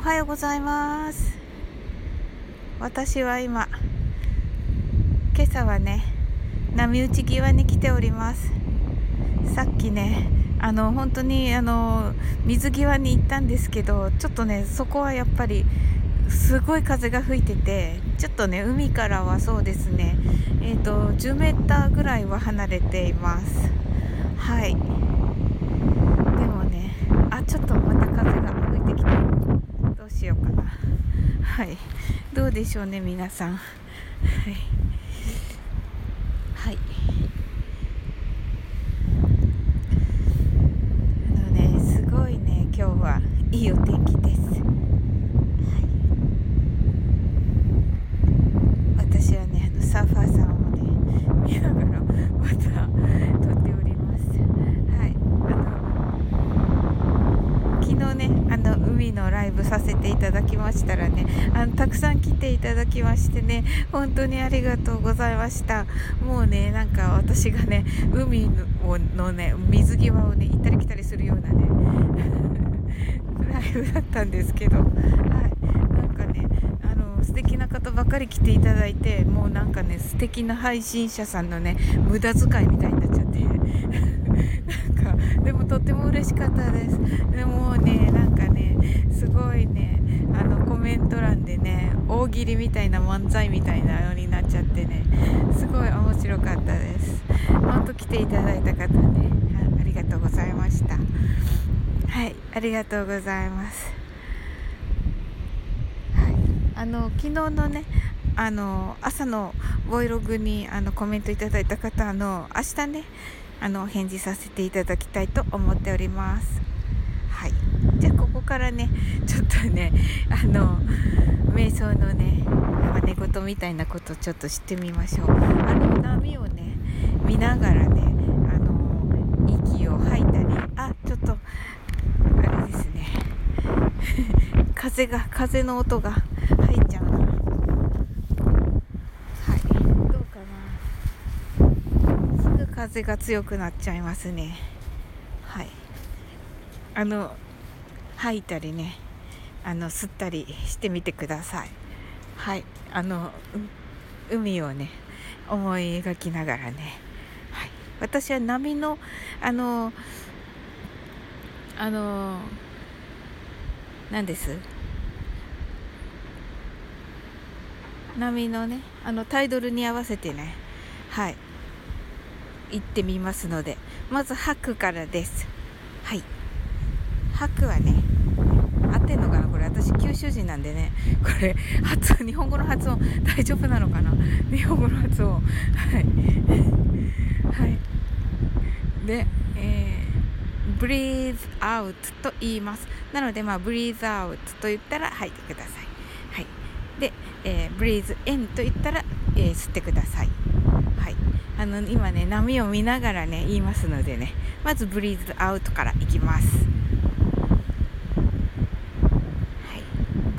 おはようございます。私は今今朝はね波打ち際に来ております。さっきねあの本当にあの水際に行ったんですけどちょっとねそこはやっぱりすごい風が吹いててちょっとね海からはそうですねえっ、ー、と10メーターぐらいは離れています。はい。でもねあちょっとまた風が吹いてきた。しようかな。はい。どうでしょうね皆さん。はい。はい。あのねすごいね今日はいいお天気です、はい、私はねあのサーファーさんをね見ながらまた撮っておりますはいあの昨日ねの海のライブさせていただきましたらねあのたくさん来ていただきましてね本当にありがとうございました。もうねなんか私がね海のね水際をね行ったり来たりするようなね ライブだったんですけどはい。なんかねあの素敵な方ばかり来ていただいてもうなんかね素敵な配信者さんのね無駄遣いみたいになっちゃって。なんかでもとっても嬉しかったです。でもねなんかね すごいね。あのコメント欄でね大喜利みたいな漫才みたいなのになっちゃってねすごい面白かったです。本当来ていただいた方ね。ありがとうございました。はいありがとうございます。はいあの昨日のねあの朝のボイログにあのコメントいただいた方あの明日ねあの返事させていただきたいと思っております。ここからねちょっとねあの瞑想のね真似事みたいなことちょっと知ってみましょう。あの波をね見ながらねあの息を吐いたりあちょっとあれですね。風が風の音が入っちゃうな。はい。どうかな。すぐ風が強くなっちゃいますね。はい。あの吐いたりねあの吸ったりしてみてください。はい。あの海をね思い描きながらね、はい、私は波のあのあの何です？波のねあのタイドルに合わせてねはい。行ってみますのでまず吐くからです。はい。吐くはね合ってんのかなこれ。私九州人なんでね。これ発音日本語の発音大丈夫なのかな？日本語の発音。はい。はい。でえー、breathe out と言います。なのでまあ breathe out と言ったら吐いてください。はい。で、えー、breathe in と言ったら、えー、吸ってください。はい。あの今ね波を見ながらね言いますのでね。まず breathe out からいきます。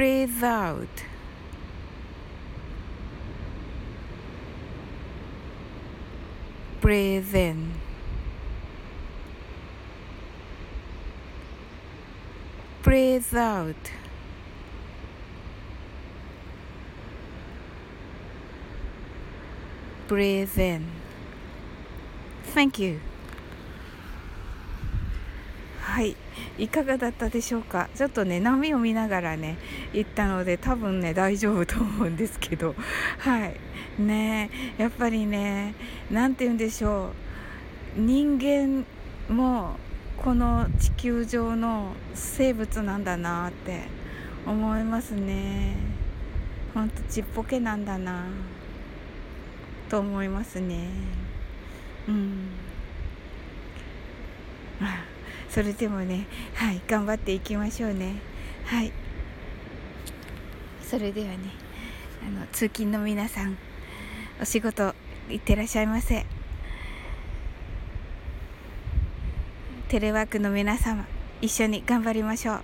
Breathe out. Breathe in. Breathe out. Breathe in. Thank you. はい。いかがだったでしょうか？ちょっとね波を見ながらね行ったので多分ね大丈夫と思うんですけど。はい。ねやっぱりね何て言うんでしょう。人間もこの地球上の生物なんだなって思いますね。ほんとちっぽけなんだなと思いますね。うん。それでもねはい頑張っていきましょうね。はい。それではねあの通勤の皆さんお仕事行ってらっしゃいませ。テレワークの皆様一緒に頑張りましょう。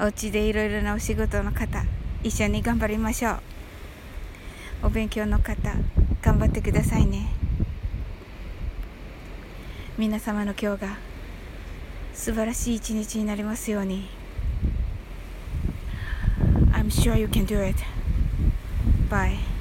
お家でいろいろなお仕事の方一緒に頑張りましょう。お勉強の方頑張ってくださいね。皆様の今日が素晴らしい一日になりますように I'm sure you can do it. Bye.